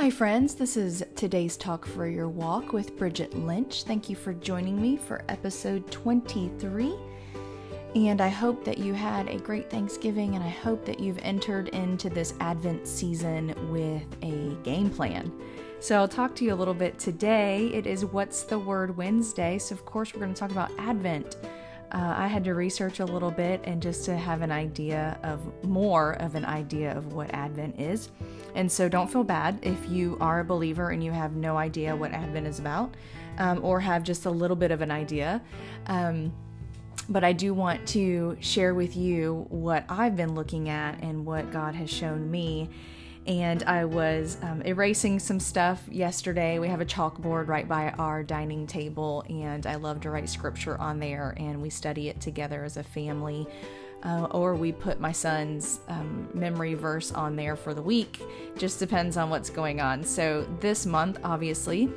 Hi, friends. This is today's Talk for Your Walk with Bridget Lynch. Thank you for joining me for episode 23. And I hope that you had a great Thanksgiving, and I hope that you've entered into this Advent season with a game plan. So, I'll talk to you a little bit today. It is What's the Word Wednesday. So, of course, we're going to talk about Advent. Uh, I had to research a little bit and just to have an idea of more of an idea of what Advent is. And so don't feel bad if you are a believer and you have no idea what Advent is about um, or have just a little bit of an idea. Um, but I do want to share with you what I've been looking at and what God has shown me and I was um, erasing some stuff yesterday. We have a chalkboard right by our dining table, and I love to write scripture on there, and we study it together as a family. Uh, or we put my son's um, memory verse on there for the week. Just depends on what's going on. So this month, obviously,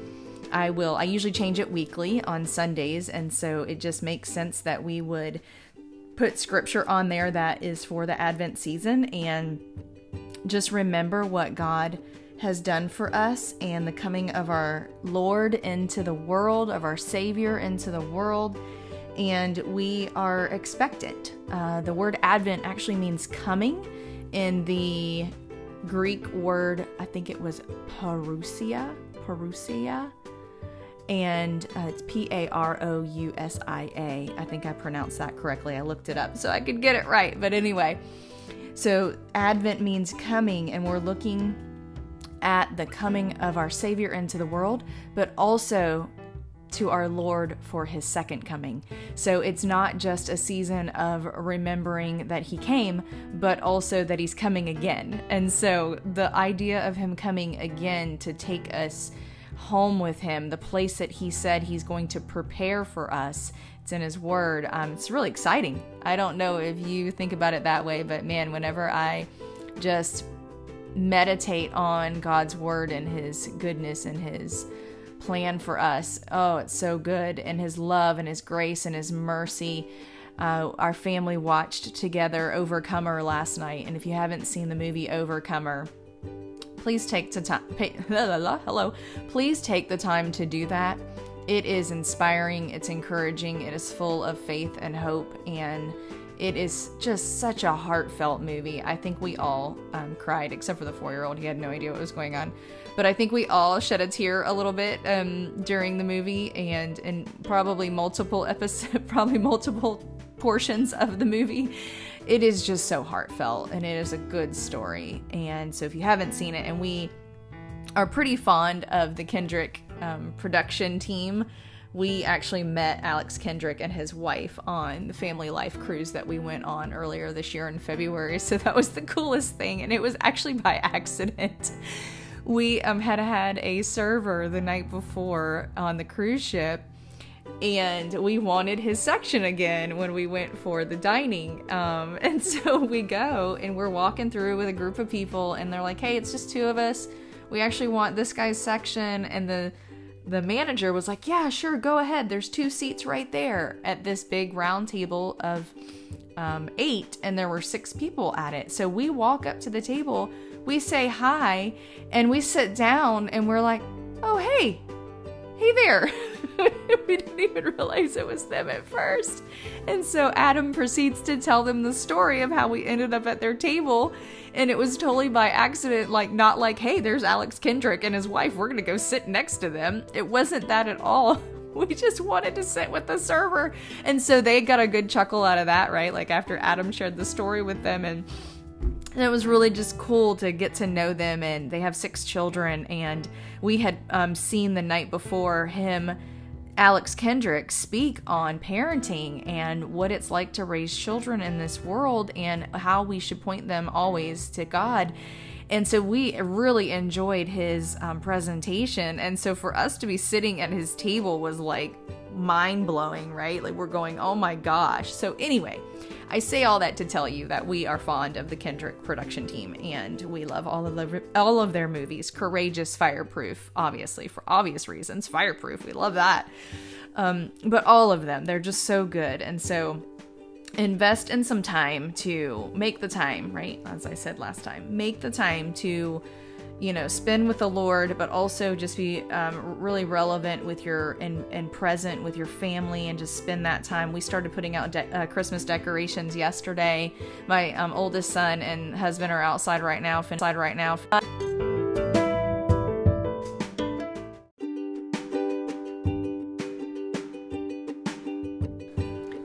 I will. I usually change it weekly on Sundays, and so it just makes sense that we would put scripture on there that is for the Advent season and just remember what God has done for us and the coming of our Lord into the world, of our Savior into the world, and we are expectant. Uh, the word Advent actually means coming in the Greek word, I think it was parousia, parousia, and uh, it's P A R O U S I A. I think I pronounced that correctly. I looked it up so I could get it right. But anyway, so, Advent means coming, and we're looking at the coming of our Savior into the world, but also to our Lord for his second coming. So it's not just a season of remembering that he came, but also that he's coming again. And so the idea of him coming again to take us home with him, the place that he said he's going to prepare for us, it's in His Word. Um, it's really exciting. I don't know if you think about it that way, but man, whenever I just meditate on God's Word and His goodness and His plan for us, oh, it's so good. And His love and His grace and His mercy. Uh, our family watched together Overcomer last night, and if you haven't seen the movie Overcomer, please take the time. Hello, please take the time to do that. It is inspiring, it's encouraging, it is full of faith and hope, and it is just such a heartfelt movie. I think we all um, cried, except for the four year old. He had no idea what was going on. But I think we all shed a tear a little bit um, during the movie and in probably multiple episodes, probably multiple portions of the movie. It is just so heartfelt and it is a good story. And so if you haven't seen it, and we are pretty fond of the Kendrick um, production team, we actually met Alex Kendrick and his wife on the family life cruise that we went on earlier this year in February. So that was the coolest thing, and it was actually by accident. We um, had had a server the night before on the cruise ship, and we wanted his section again when we went for the dining. Um, and so we go and we're walking through with a group of people, and they're like, "Hey, it's just two of us. We actually want this guy's section," and the the manager was like, Yeah, sure, go ahead. There's two seats right there at this big round table of um, eight, and there were six people at it. So we walk up to the table, we say hi, and we sit down, and we're like, Oh, hey, hey there. we didn't even realize it was them at first. And so Adam proceeds to tell them the story of how we ended up at their table. And it was totally by accident, like, not like, hey, there's Alex Kendrick and his wife, we're gonna go sit next to them. It wasn't that at all. We just wanted to sit with the server. And so they got a good chuckle out of that, right? Like, after Adam shared the story with them and and it was really just cool to get to know them and they have six children and we had um, seen the night before him Alex Kendrick speak on parenting and what it's like to raise children in this world and how we should point them always to God. And so we really enjoyed his um, presentation. And so for us to be sitting at his table was like mind blowing, right? Like we're going, oh my gosh. So, anyway, I say all that to tell you that we are fond of the Kendrick production team and we love all of the, all of their movies. Courageous, Fireproof, obviously for obvious reasons. Fireproof, we love that. Um, but all of them, they're just so good. And so invest in some time to make the time, right? As I said last time, make the time to you know, spend with the Lord, but also just be um, really relevant with your and, and present with your family and just spend that time. We started putting out de- uh, Christmas decorations yesterday. My um, oldest son and husband are outside right now, inside right now.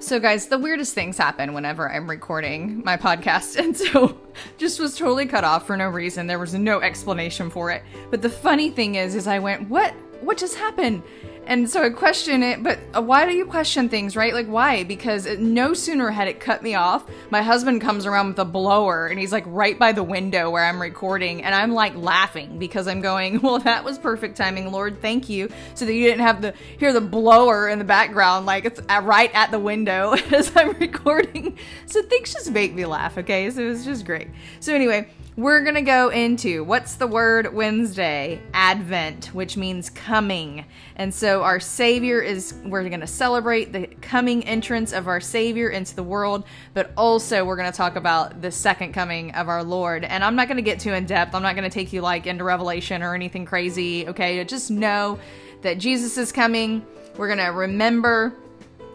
So, guys, the weirdest things happen whenever I'm recording my podcast. And so, just was totally cut off for no reason. There was no explanation for it. But the funny thing is, is I went, what? What just happened? And so I question it, but uh, why do you question things, right? Like, why? Because it, no sooner had it cut me off, my husband comes around with a blower and he's like right by the window where I'm recording. And I'm like laughing because I'm going, well, that was perfect timing, Lord. Thank you. So that you didn't have to hear the blower in the background, like it's right at the window as I'm recording. So things just make me laugh, okay? So it was just great. So, anyway, we're going to go into what's the word Wednesday? Advent, which means coming. And so our Savior is, we're going to celebrate the coming entrance of our Savior into the world, but also we're going to talk about the second coming of our Lord. And I'm not going to get too in depth. I'm not going to take you like into Revelation or anything crazy, okay? Just know that Jesus is coming. We're going to remember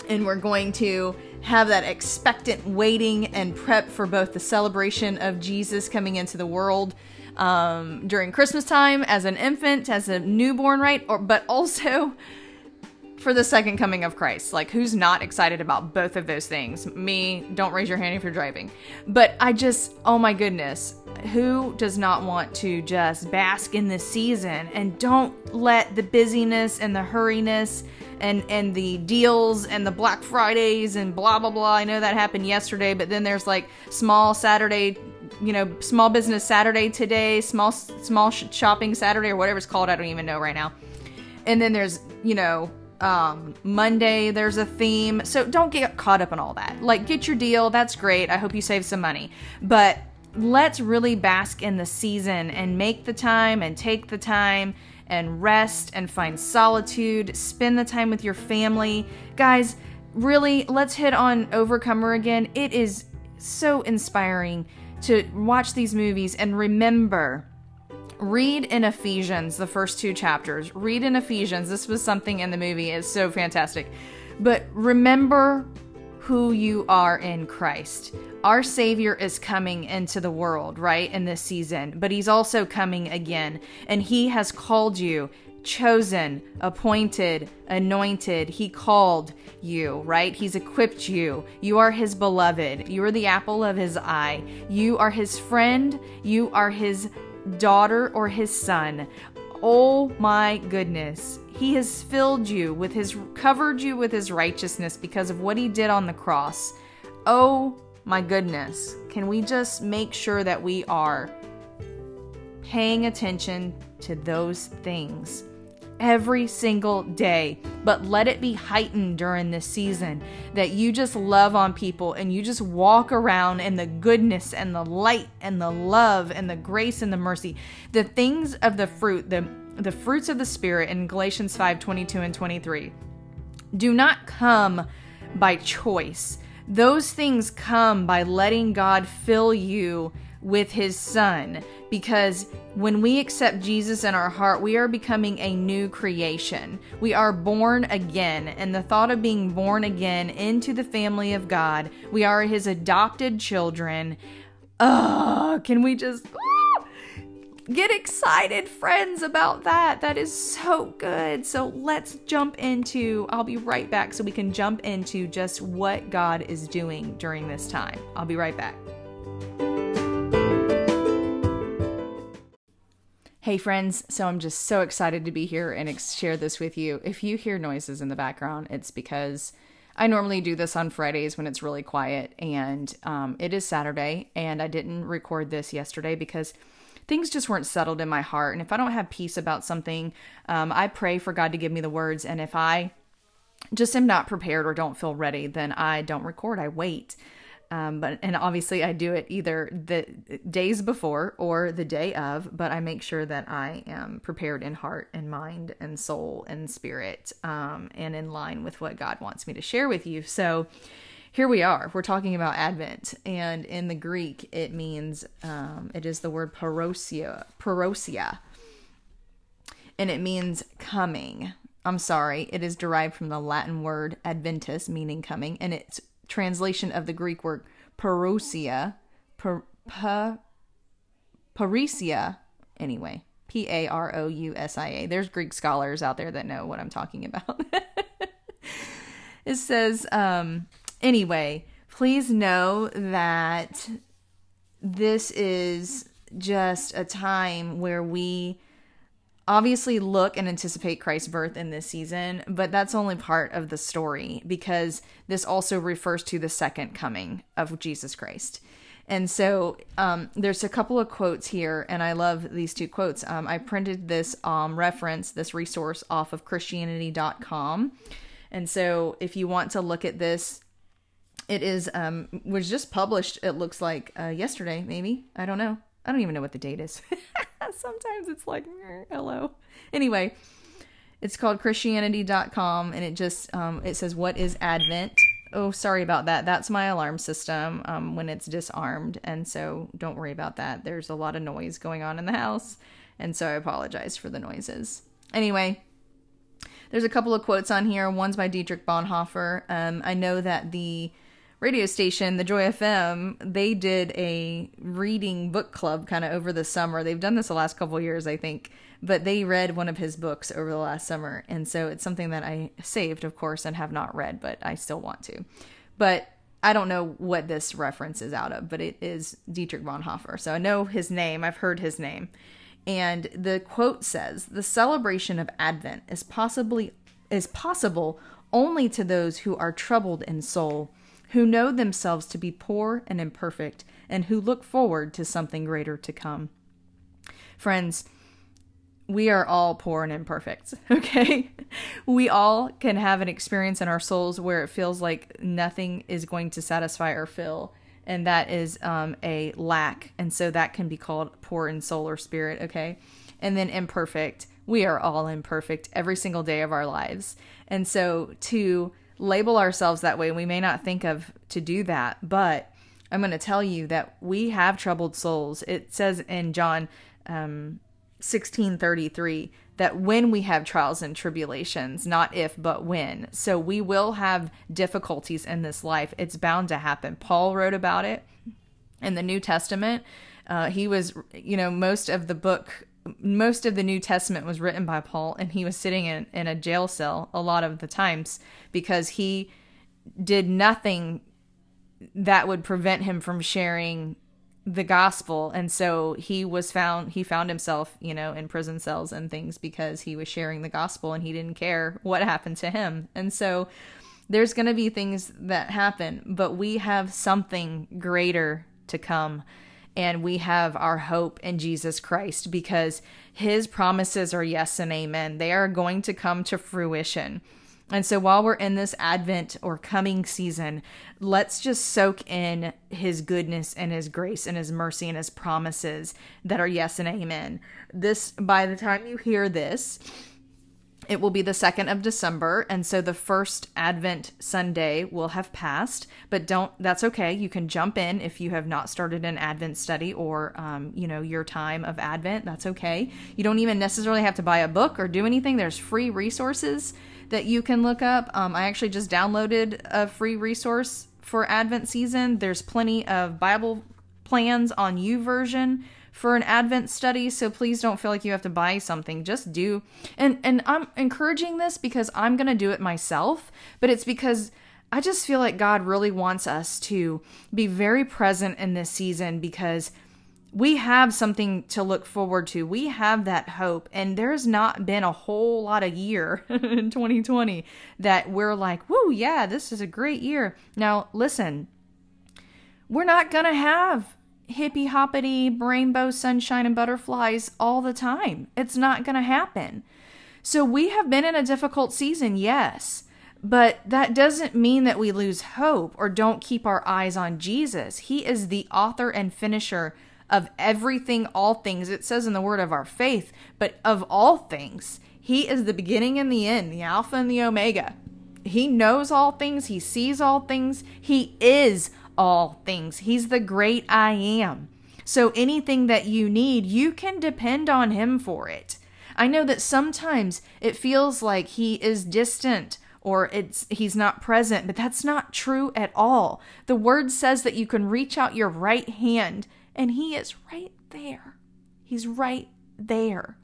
and we're going to have that expectant waiting and prep for both the celebration of Jesus coming into the world um, during Christmas time as an infant, as a newborn, right? Or but also for the second coming of Christ. Like, who's not excited about both of those things? Me, don't raise your hand if you're driving. But I just, oh my goodness, who does not want to just bask in this season and don't let the busyness and the hurriness and and the deals and the Black Fridays and blah blah blah. I know that happened yesterday, but then there's like small Saturday, you know, small business Saturday today, small small shopping Saturday or whatever it's called. I don't even know right now. And then there's you know um, Monday there's a theme. So don't get caught up in all that. Like get your deal. That's great. I hope you save some money, but let's really bask in the season and make the time and take the time and rest and find solitude, spend the time with your family. Guys, really, let's hit on Overcomer again. It is so inspiring to watch these movies and remember read in Ephesians, the first two chapters. Read in Ephesians. This was something in the movie. It's so fantastic. But remember who you are in Christ. Our Savior is coming into the world, right, in this season, but He's also coming again. And He has called you, chosen, appointed, anointed. He called you, right? He's equipped you. You are His beloved. You are the apple of His eye. You are His friend. You are His daughter or His son. Oh my goodness. He has filled you with his covered you with his righteousness because of what he did on the cross. Oh my goodness. Can we just make sure that we are paying attention to those things every single day? But let it be heightened during this season that you just love on people and you just walk around in the goodness and the light and the love and the grace and the mercy. The things of the fruit, the the fruits of the Spirit in Galatians 5 22 and 23 do not come by choice. Those things come by letting God fill you with His Son. Because when we accept Jesus in our heart, we are becoming a new creation. We are born again. And the thought of being born again into the family of God, we are His adopted children. Oh, can we just. Get excited, friends, about that. That is so good. So let's jump into, I'll be right back so we can jump into just what God is doing during this time. I'll be right back. Hey, friends. So I'm just so excited to be here and share this with you. If you hear noises in the background, it's because I normally do this on Fridays when it's really quiet, and um, it is Saturday, and I didn't record this yesterday because things just weren't settled in my heart. And if I don't have peace about something, um, I pray for God to give me the words. And if I just am not prepared or don't feel ready, then I don't record. I wait. Um, but and obviously I do it either the days before or the day of, but I make sure that I am prepared in heart and mind and soul and spirit, um, and in line with what God wants me to share with you. So, here we are. We're talking about Advent, and in the Greek, it means um, it is the word parousia, parousia, and it means coming. I'm sorry, it is derived from the Latin word adventus, meaning coming, and it's translation of the Greek word parousia, par, anyway, P A R O U S I A. There's Greek scholars out there that know what I'm talking about. it says, um, anyway, please know that this is just a time where we obviously look and anticipate Christ's birth in this season, but that's only part of the story because this also refers to the second coming of Jesus Christ. And so um, there's a couple of quotes here, and I love these two quotes. Um, I printed this um, reference, this resource off of Christianity.com. And so if you want to look at this, it is um was just published it looks like uh, yesterday maybe. I don't know. I don't even know what the date is. Sometimes it's like hello. Anyway it's called christianity.com and it just um, it says what is advent? Oh sorry about that. That's my alarm system um, when it's disarmed and so don't worry about that. There's a lot of noise going on in the house and so i apologize for the noises. Anyway there's a couple of quotes on here. One's by dietrich bonhoeffer. Um, i know that the radio station, the Joy FM, they did a reading book club kind of over the summer. They've done this the last couple years, I think, but they read one of his books over the last summer. And so it's something that I saved, of course, and have not read, but I still want to. But I don't know what this reference is out of, but it is Dietrich Bonhoeffer. So I know his name, I've heard his name. And the quote says, "The celebration of Advent is possibly is possible only to those who are troubled in soul." Who know themselves to be poor and imperfect, and who look forward to something greater to come. Friends, we are all poor and imperfect, okay? We all can have an experience in our souls where it feels like nothing is going to satisfy or fill, and that is um, a lack. And so that can be called poor in soul or spirit, okay? And then imperfect. We are all imperfect every single day of our lives. And so to label ourselves that way. We may not think of to do that, but I'm going to tell you that we have troubled souls. It says in John um, 16:33 that when we have trials and tribulations, not if but when. So we will have difficulties in this life. It's bound to happen. Paul wrote about it in the New Testament. Uh, he was, you know, most of the book most of the New Testament was written by Paul, and he was sitting in, in a jail cell a lot of the times because he did nothing that would prevent him from sharing the gospel. And so he was found he found himself you know in prison cells and things because he was sharing the gospel and he didn't care what happened to him. And so there's going to be things that happen but we have something greater to come and we have our hope in Jesus Christ because his promises are yes and amen. They are going to come to fruition. And so while we're in this Advent or coming season, let's just soak in his goodness and his grace and his mercy and his promises that are yes and amen. This, by the time you hear this, it will be the 2nd of December, and so the first Advent Sunday will have passed. But don't, that's okay. You can jump in if you have not started an Advent study or, um, you know, your time of Advent. That's okay. You don't even necessarily have to buy a book or do anything. There's free resources that you can look up. Um, I actually just downloaded a free resource for Advent season. There's plenty of Bible plans on YouVersion for an Advent study, so please don't feel like you have to buy something. Just do. And and I'm encouraging this because I'm going to do it myself, but it's because I just feel like God really wants us to be very present in this season because we have something to look forward to. We have that hope. And there's not been a whole lot of year in 2020 that we're like, whoo, yeah, this is a great year. Now, listen, we're not going to have hippy hoppity rainbow sunshine and butterflies all the time. It's not going to happen. So we have been in a difficult season, yes, but that doesn't mean that we lose hope or don't keep our eyes on Jesus. He is the author and finisher of everything, all things. It says in the word of our faith, but of all things. He is the beginning and the end, the Alpha and the Omega. he knows all things, he sees all things, he is all things. He's the great I am. So anything that you need, you can depend on him for it. I know that sometimes it feels like he is distant or it's he's not present, but that's not true at all. The word says that you can reach out your right hand and he is right there. He's right there.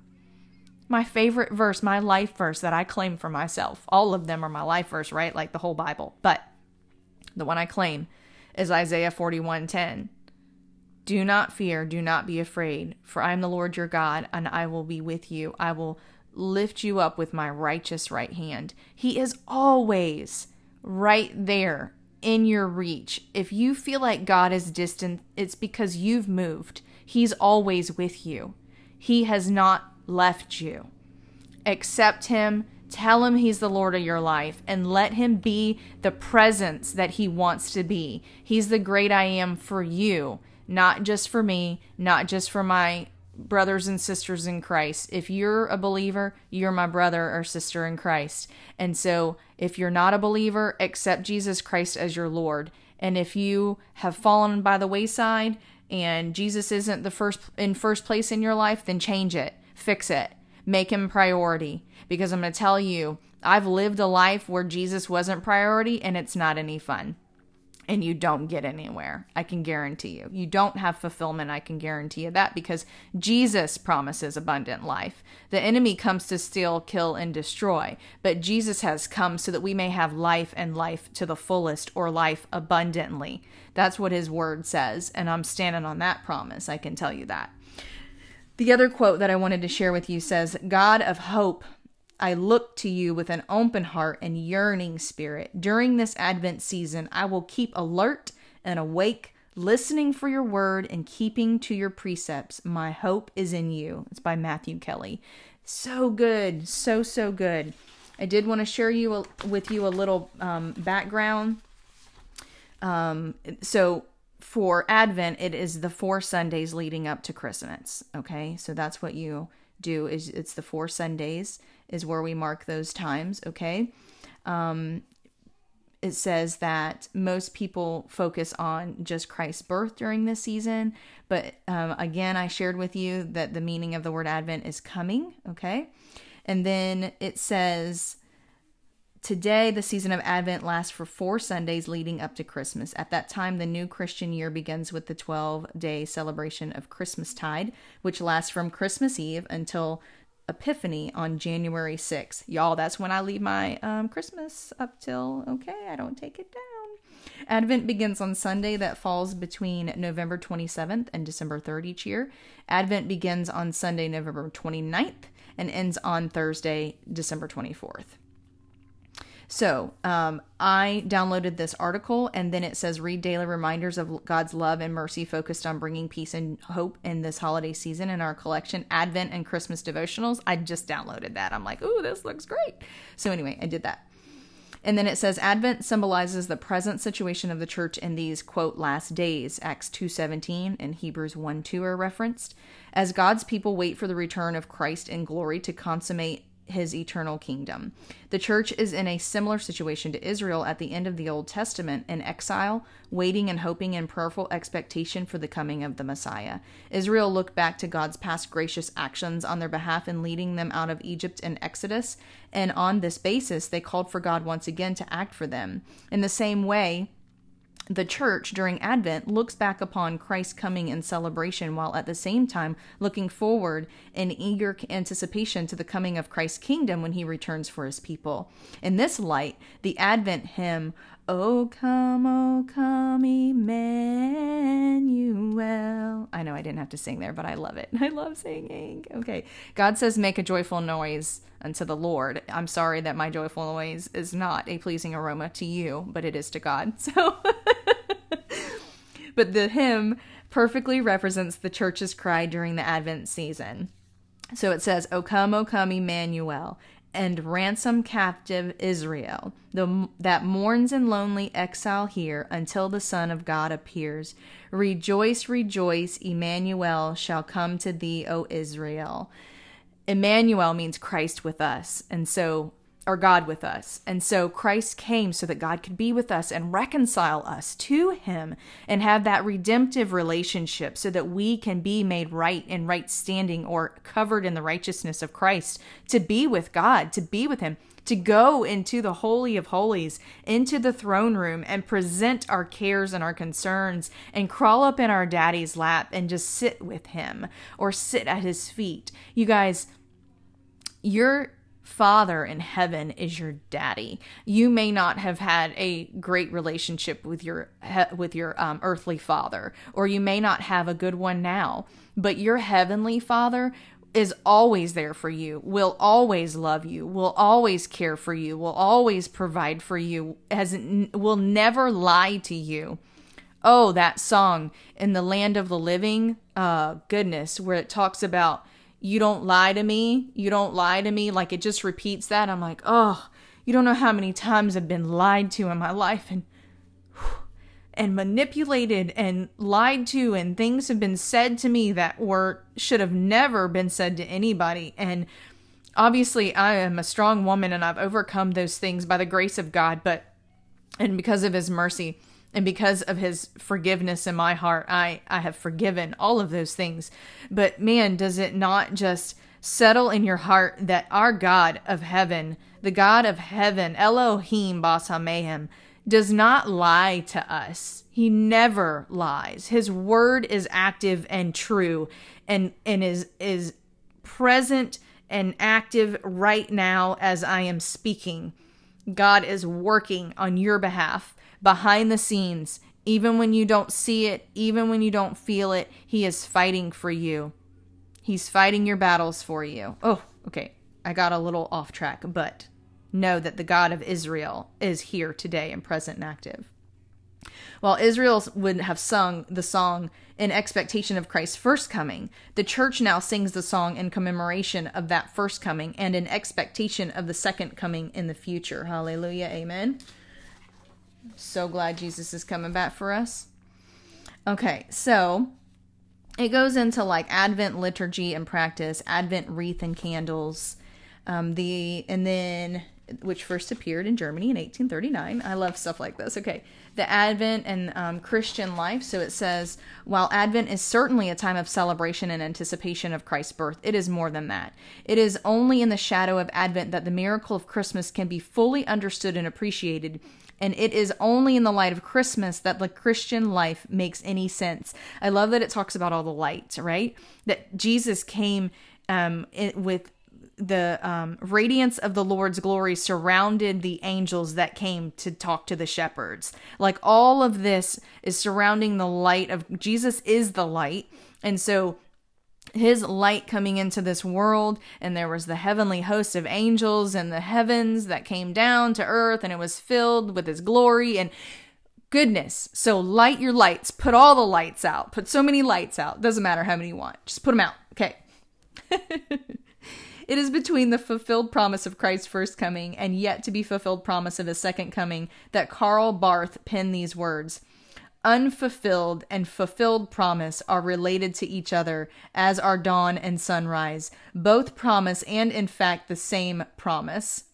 My favorite verse, my life verse that I claim for myself. All of them are my life verse, right? Like the whole Bible. But the one I claim is Isaiah 41:10. Do not fear, do not be afraid, for I am the Lord your God, and I will be with you. I will lift you up with my righteous right hand. He is always right there in your reach. If you feel like God is distant, it's because you've moved. He's always with you. He has not left you. Accept Him, tell Him He's the Lord of your life, and let Him be the presence that He wants to be. He's the great I am for you, not just for me, not just for my brothers and sisters in Christ. If you're a believer, you're my brother or sister in Christ. And so, if you're not a believer, accept Jesus Christ as your Lord. And if you have fallen by the wayside and Jesus isn't the first in first place in your life, then change it. Fix it. Make him priority because I'm going to tell you, I've lived a life where Jesus wasn't priority and it's not any fun and you don't get anywhere. I can guarantee you. You don't have fulfillment. I can guarantee you that because Jesus promises abundant life. The enemy comes to steal, kill, and destroy, but Jesus has come so that we may have life and life to the fullest or life abundantly. That's what his word says, and I'm standing on that promise. I can tell you that. The other quote that I wanted to share with you says, God of hope I look to you with an open heart and yearning spirit. During this Advent season, I will keep alert and awake, listening for your word and keeping to your precepts. My hope is in you. It's by Matthew Kelly. So good. So, so good. I did want to share you a, with you a little um, background. Um, so, for Advent, it is the four Sundays leading up to Christmas. Okay, so that's what you do. Is it's the four Sundays is where we mark those times, okay? Um, it says that most people focus on just Christ's birth during this season. But um, again, I shared with you that the meaning of the word Advent is coming, okay? And then it says, Today, the season of Advent lasts for four Sundays leading up to Christmas. At that time, the new Christian year begins with the 12 day celebration of Christmastide, which lasts from Christmas Eve until Epiphany on January 6th. Y'all, that's when I leave my um, Christmas up till, okay, I don't take it down. Advent begins on Sunday that falls between November 27th and December 3rd each year. Advent begins on Sunday, November 29th and ends on Thursday, December 24th. So um, I downloaded this article, and then it says read daily reminders of God's love and mercy focused on bringing peace and hope in this holiday season in our collection, Advent and Christmas devotionals. I just downloaded that. I'm like, ooh, this looks great. So anyway, I did that. And then it says Advent symbolizes the present situation of the church in these quote last days. Acts 2:17 and Hebrews 1:2 are referenced. As God's people wait for the return of Christ in glory to consummate his eternal kingdom. The church is in a similar situation to Israel at the end of the Old Testament in exile, waiting and hoping in prayerful expectation for the coming of the Messiah. Israel looked back to God's past gracious actions on their behalf in leading them out of Egypt and Exodus, and on this basis, they called for God once again to act for them. In the same way, the church during Advent looks back upon Christ's coming in celebration while at the same time looking forward in eager anticipation to the coming of Christ's kingdom when he returns for his people. In this light, the Advent hymn, Oh come, oh come, Emmanuel. I know I didn't have to sing there, but I love it. I love singing. Okay. God says, Make a joyful noise unto the Lord. I'm sorry that my joyful noise is not a pleasing aroma to you, but it is to God. So, but the hymn perfectly represents the church's cry during the Advent season. So it says, O come, O come, Emmanuel and ransom captive Israel, the, that mourns in lonely exile here until the Son of God appears. Rejoice, rejoice, Emmanuel shall come to thee, O Israel. Emmanuel means Christ with us. And so or God with us. And so Christ came so that God could be with us and reconcile us to him and have that redemptive relationship so that we can be made right in right standing or covered in the righteousness of Christ to be with God, to be with him, to go into the holy of holies, into the throne room and present our cares and our concerns and crawl up in our daddy's lap and just sit with him or sit at his feet. You guys, you're father in heaven is your daddy. You may not have had a great relationship with your with your um, earthly father, or you may not have a good one now. But your heavenly father is always there for you, will always love you, will always care for you, will always provide for you, has will never lie to you. Oh, that song in the land of the living, uh goodness, where it talks about you don't lie to me, you don't lie to me. Like it just repeats that. I'm like, oh, you don't know how many times I've been lied to in my life and and manipulated and lied to and things have been said to me that were should have never been said to anybody and obviously I am a strong woman and I've overcome those things by the grace of God but and because of his mercy and because of his forgiveness in my heart i i have forgiven all of those things. But man does it not just settle in your heart that our god of heaven the god of heaven elohim bas hamayim does not lie to us. He never lies. His word is active and true and and is is present and active right now as i am speaking. God is working on your behalf behind the scenes, even when you don't see it, even when you don't feel it, He is fighting for you. He's fighting your battles for you. Oh, okay. I got a little off track, but know that the God of Israel is here today and present and active. While Israel would have sung the song in expectation of Christ's first coming, the church now sings the song in commemoration of that first coming and in expectation of the second coming in the future. Hallelujah. Amen. So glad Jesus is coming back for us. Okay, so it goes into like Advent liturgy and practice, Advent wreath and candles, um, the and then which first appeared in Germany in 1839. I love stuff like this. Okay, the Advent and um, Christian life. So it says, while Advent is certainly a time of celebration and anticipation of Christ's birth, it is more than that. It is only in the shadow of Advent that the miracle of Christmas can be fully understood and appreciated and it is only in the light of Christmas that the Christian life makes any sense. I love that it talks about all the lights, right? That Jesus came um, with the um, radiance of the Lord's glory surrounded the angels that came to talk to the shepherds. Like all of this is surrounding the light of Jesus is the light. And so his light coming into this world and there was the heavenly host of angels and the heavens that came down to earth and it was filled with his glory and goodness. So light your lights. Put all the lights out. Put so many lights out. Doesn't matter how many you want. Just put them out. Okay. It is between the fulfilled promise of Christ's first coming and yet to be fulfilled promise of his second coming that Karl Barth penned these words unfulfilled and fulfilled promise are related to each other, as are dawn and sunrise, both promise and, in fact, the same promise.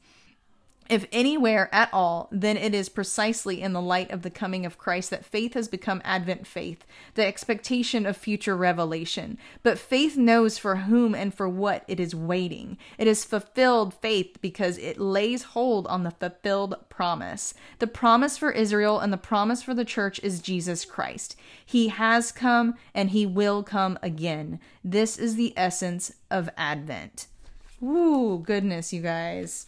If anywhere at all, then it is precisely in the light of the coming of Christ that faith has become Advent faith, the expectation of future revelation. But faith knows for whom and for what it is waiting. It is fulfilled faith because it lays hold on the fulfilled promise. The promise for Israel and the promise for the church is Jesus Christ. He has come and he will come again. This is the essence of Advent. Ooh, goodness, you guys.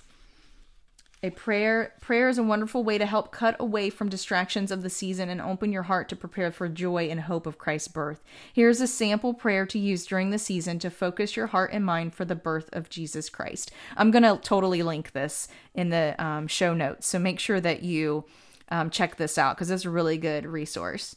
A prayer prayer is a wonderful way to help cut away from distractions of the season and open your heart to prepare for joy and hope of Christ's birth. Here's a sample prayer to use during the season to focus your heart and mind for the birth of Jesus Christ. I'm going to totally link this in the um, show notes, so make sure that you um, check this out because it's a really good resource.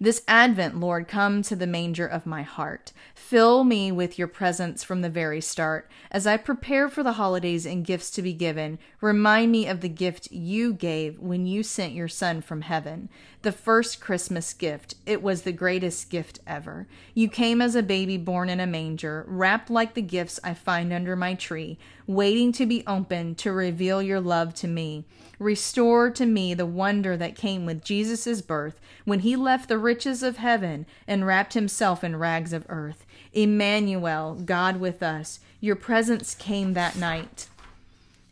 This Advent, Lord, come to the manger of my heart. Fill me with your presence from the very start. As I prepare for the holidays and gifts to be given, remind me of the gift you gave when you sent your Son from heaven. The first Christmas gift. It was the greatest gift ever. You came as a baby born in a manger, wrapped like the gifts I find under my tree, waiting to be opened to reveal your love to me. Restore to me the wonder that came with Jesus' birth when he left the riches of heaven and wrapped himself in rags of earth. Emmanuel, God with us, your presence came that night.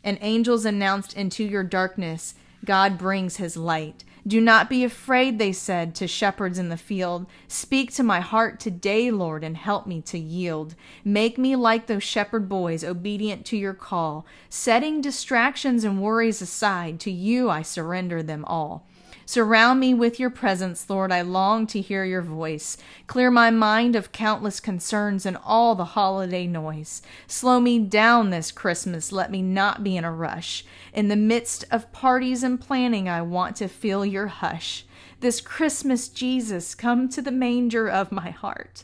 And angels announced into your darkness, God brings his light. Do not be afraid, they said to shepherds in the field. Speak to my heart today, Lord, and help me to yield. Make me like those shepherd boys, obedient to your call. Setting distractions and worries aside, to you I surrender them all. Surround me with your presence, Lord. I long to hear your voice. Clear my mind of countless concerns and all the holiday noise. Slow me down this Christmas. Let me not be in a rush. In the midst of parties and planning, I want to feel your hush. This Christmas, Jesus, come to the manger of my heart.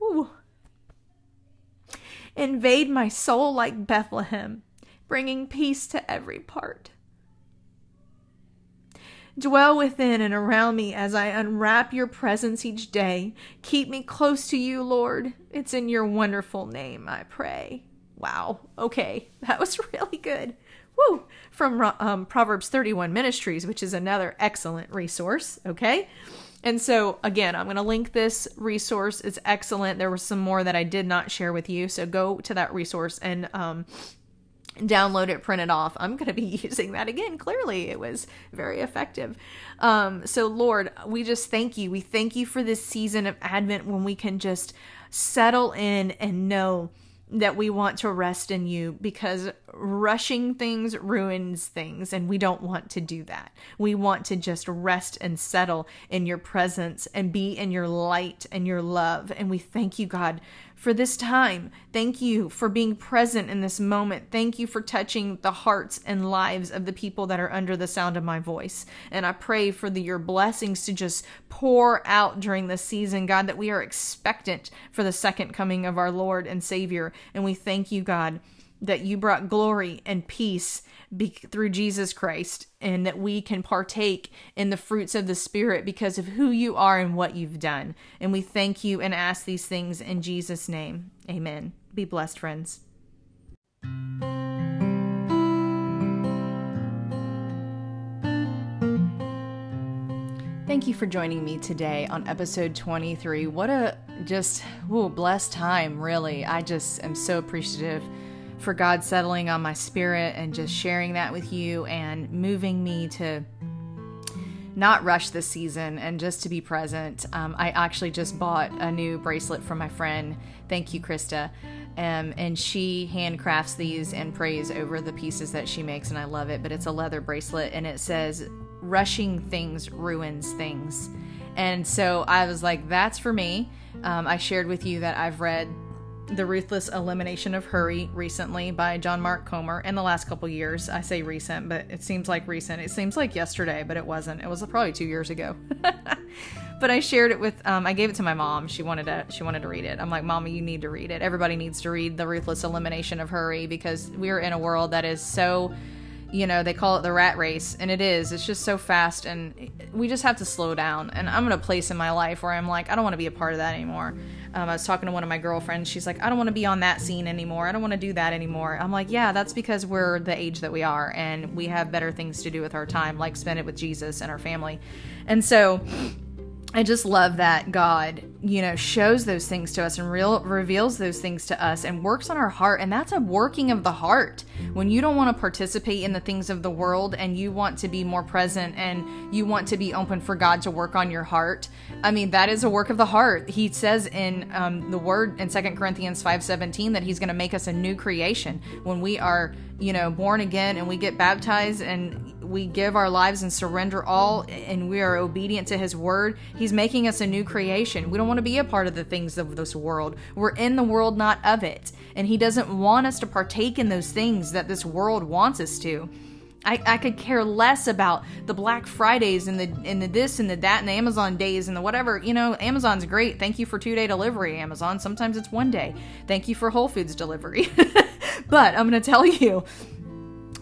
Ooh. Invade my soul like Bethlehem, bringing peace to every part. Dwell within and around me as I unwrap your presence each day. Keep me close to you, Lord. It's in your wonderful name I pray. Wow. Okay. That was really good. Woo. From um, Proverbs 31 Ministries, which is another excellent resource. Okay. And so, again, I'm going to link this resource. It's excellent. There was some more that I did not share with you. So go to that resource and um, download it, print it off. I'm going to be using that again. Clearly, it was very effective. Um, so, Lord, we just thank you. We thank you for this season of Advent when we can just settle in and know that we want to rest in you because rushing things ruins things and we don't want to do that. We want to just rest and settle in your presence and be in your light and your love. And we thank you, God, for this time. Thank you for being present in this moment. Thank you for touching the hearts and lives of the people that are under the sound of my voice. And I pray for the, your blessings to just pour out during this season, God, that we are expectant for the second coming of our Lord and Savior. And we thank you, God that you brought glory and peace be- through Jesus Christ, and that we can partake in the fruits of the Spirit because of who you are and what you've done. And we thank you and ask these things in Jesus' name. Amen. Be blessed, friends. Thank you for joining me today on episode 23. What a just ooh, blessed time, really. I just am so appreciative for God settling on my spirit and just sharing that with you and moving me to not rush this season and just to be present. Um, I actually just bought a new bracelet from my friend. Thank you, Krista. Um, and she handcrafts these and prays over the pieces that she makes, and I love it. But it's a leather bracelet, and it says, Rushing things ruins things. And so I was like, That's for me. Um, I shared with you that I've read the Ruthless Elimination of Hurry recently by John Mark Comer in the last couple years. I say recent, but it seems like recent. It seems like yesterday, but it wasn't. It was probably two years ago. but I shared it with um, I gave it to my mom. She wanted to she wanted to read it. I'm like, "Mama, you need to read it. Everybody needs to read The Ruthless Elimination of Hurry because we're in a world that is so you know, they call it the rat race, and it is. It's just so fast, and we just have to slow down. And I'm in a place in my life where I'm like, I don't want to be a part of that anymore. Um, I was talking to one of my girlfriends. She's like, I don't want to be on that scene anymore. I don't want to do that anymore. I'm like, yeah, that's because we're the age that we are, and we have better things to do with our time, like spend it with Jesus and our family. And so, I just love that God, you know, shows those things to us and real reveals those things to us and works on our heart. And that's a working of the heart. When you don't want to participate in the things of the world and you want to be more present and you want to be open for God to work on your heart, I mean, that is a work of the heart. He says in um, the word in Second Corinthians 5.17 that he's going to make us a new creation when we are, you know, born again and we get baptized and we give our lives and surrender all and we are obedient to his word, he's making us a new creation. We don't want to be a part of the things of this world. We're in the world, not of it. And he doesn't want us to partake in those things that this world wants us to. I, I could care less about the Black Fridays and the and the this and the that and the Amazon days and the whatever. You know, Amazon's great. Thank you for two day delivery, Amazon. Sometimes it's one day. Thank you for Whole Foods delivery. but I'm gonna tell you,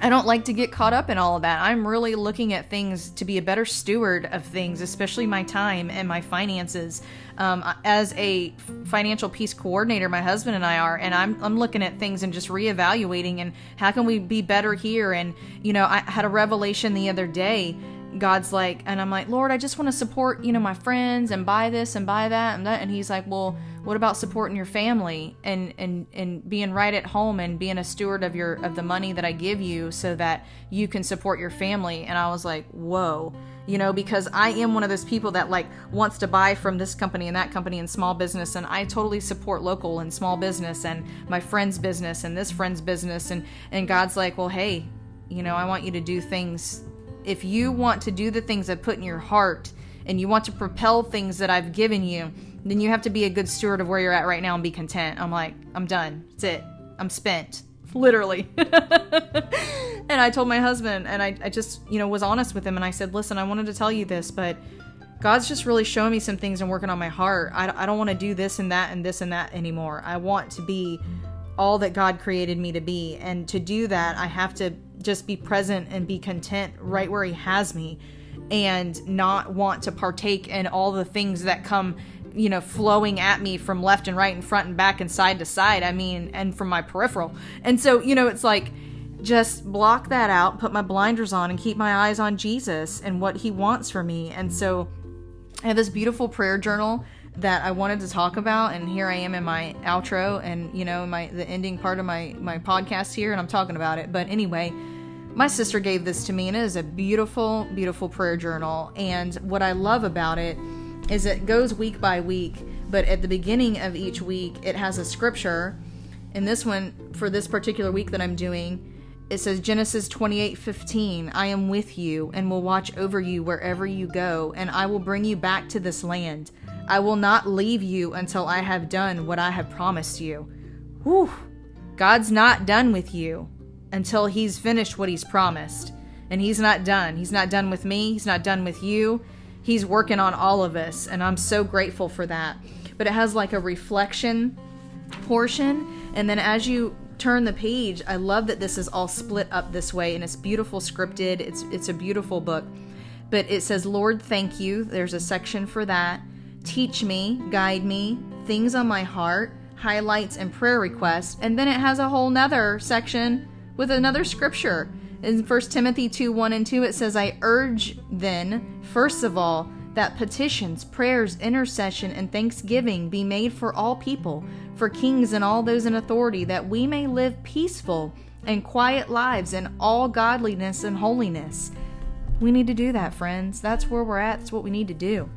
I don't like to get caught up in all of that. I'm really looking at things to be a better steward of things, especially my time and my finances. Um, as a financial peace coordinator, my husband and I are, and I'm, I'm looking at things and just reevaluating and how can we be better here. And, you know, I had a revelation the other day God's like, and I'm like, Lord, I just want to support, you know, my friends and buy this and buy that and that. And He's like, well, what about supporting your family and and and being right at home and being a steward of your of the money that I give you so that you can support your family? And I was like, whoa, you know, because I am one of those people that like wants to buy from this company and that company and small business, and I totally support local and small business and my friend's business and this friend's business. And and God's like, well, hey, you know, I want you to do things if you want to do the things I've put in your heart and you want to propel things that I've given you, then you have to be a good steward of where you're at right now and be content. I'm like, I'm done. That's it. I'm spent. Literally. and I told my husband, and I, I just, you know, was honest with him, and I said, listen, I wanted to tell you this, but God's just really showing me some things and working on my heart. I, I don't want to do this and that and this and that anymore. I want to be all that God created me to be. And to do that, I have to just be present and be content right where He has me and not want to partake in all the things that come you know flowing at me from left and right and front and back and side to side i mean and from my peripheral and so you know it's like just block that out put my blinders on and keep my eyes on jesus and what he wants for me and so i have this beautiful prayer journal that I wanted to talk about, and here I am in my outro, and you know, my the ending part of my my podcast here, and I'm talking about it. But anyway, my sister gave this to me, and it is a beautiful, beautiful prayer journal. And what I love about it is it goes week by week, but at the beginning of each week, it has a scripture. And this one, for this particular week that I'm doing, it says Genesis 28:15, I am with you and will watch over you wherever you go, and I will bring you back to this land. I will not leave you until I have done what I have promised you. Whew. God's not done with you until he's finished what he's promised. And he's not done. He's not done with me. He's not done with you. He's working on all of us. And I'm so grateful for that. But it has like a reflection portion. And then as you turn the page, I love that this is all split up this way and it's beautiful scripted. It's it's a beautiful book. But it says, Lord, thank you. There's a section for that teach me, guide me, things on my heart, highlights, and prayer requests. And then it has a whole nother section with another scripture. In 1 Timothy 2 1 and 2, it says, I urge then, first of all, that petitions, prayers, intercession, and thanksgiving be made for all people, for kings and all those in authority, that we may live peaceful and quiet lives in all godliness and holiness. We need to do that, friends. That's where we're at. That's what we need to do.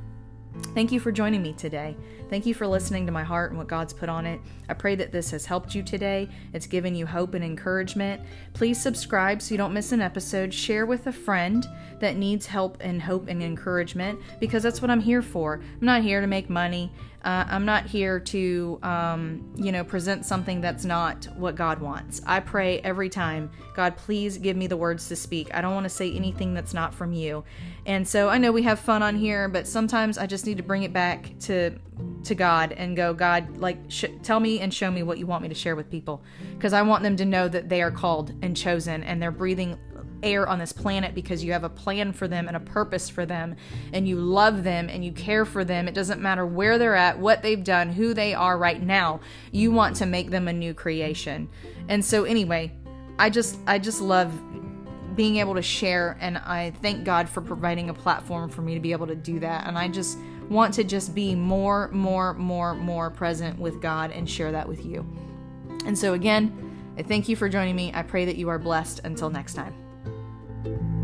Thank you for joining me today. Thank you for listening to my heart and what God's put on it. I pray that this has helped you today. It's given you hope and encouragement. Please subscribe so you don't miss an episode. Share with a friend that needs help and hope and encouragement because that's what I'm here for. I'm not here to make money. Uh, I'm not here to, um, you know, present something that's not what God wants. I pray every time, God, please give me the words to speak. I don't want to say anything that's not from you. And so I know we have fun on here, but sometimes I just need to bring it back to to God and go, God, like, sh- tell me and show me what you want me to share with people, because I want them to know that they are called and chosen, and they're breathing air on this planet because you have a plan for them and a purpose for them and you love them and you care for them. It doesn't matter where they're at, what they've done, who they are right now. You want to make them a new creation. And so anyway, I just I just love being able to share and I thank God for providing a platform for me to be able to do that. And I just want to just be more, more, more, more present with God and share that with you. And so, again, I thank you for joining me. I pray that you are blessed. Until next time.